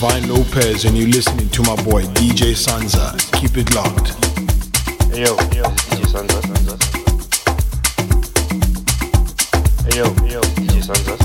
Divine Lopez, and you're listening to my boy DJ Sanza. Keep it locked. Hey yo, hey yo, DJ Sanza, Sanza. Hey yo, hey yo, DJ Sanza,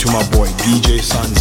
to my boy DJ Sanza.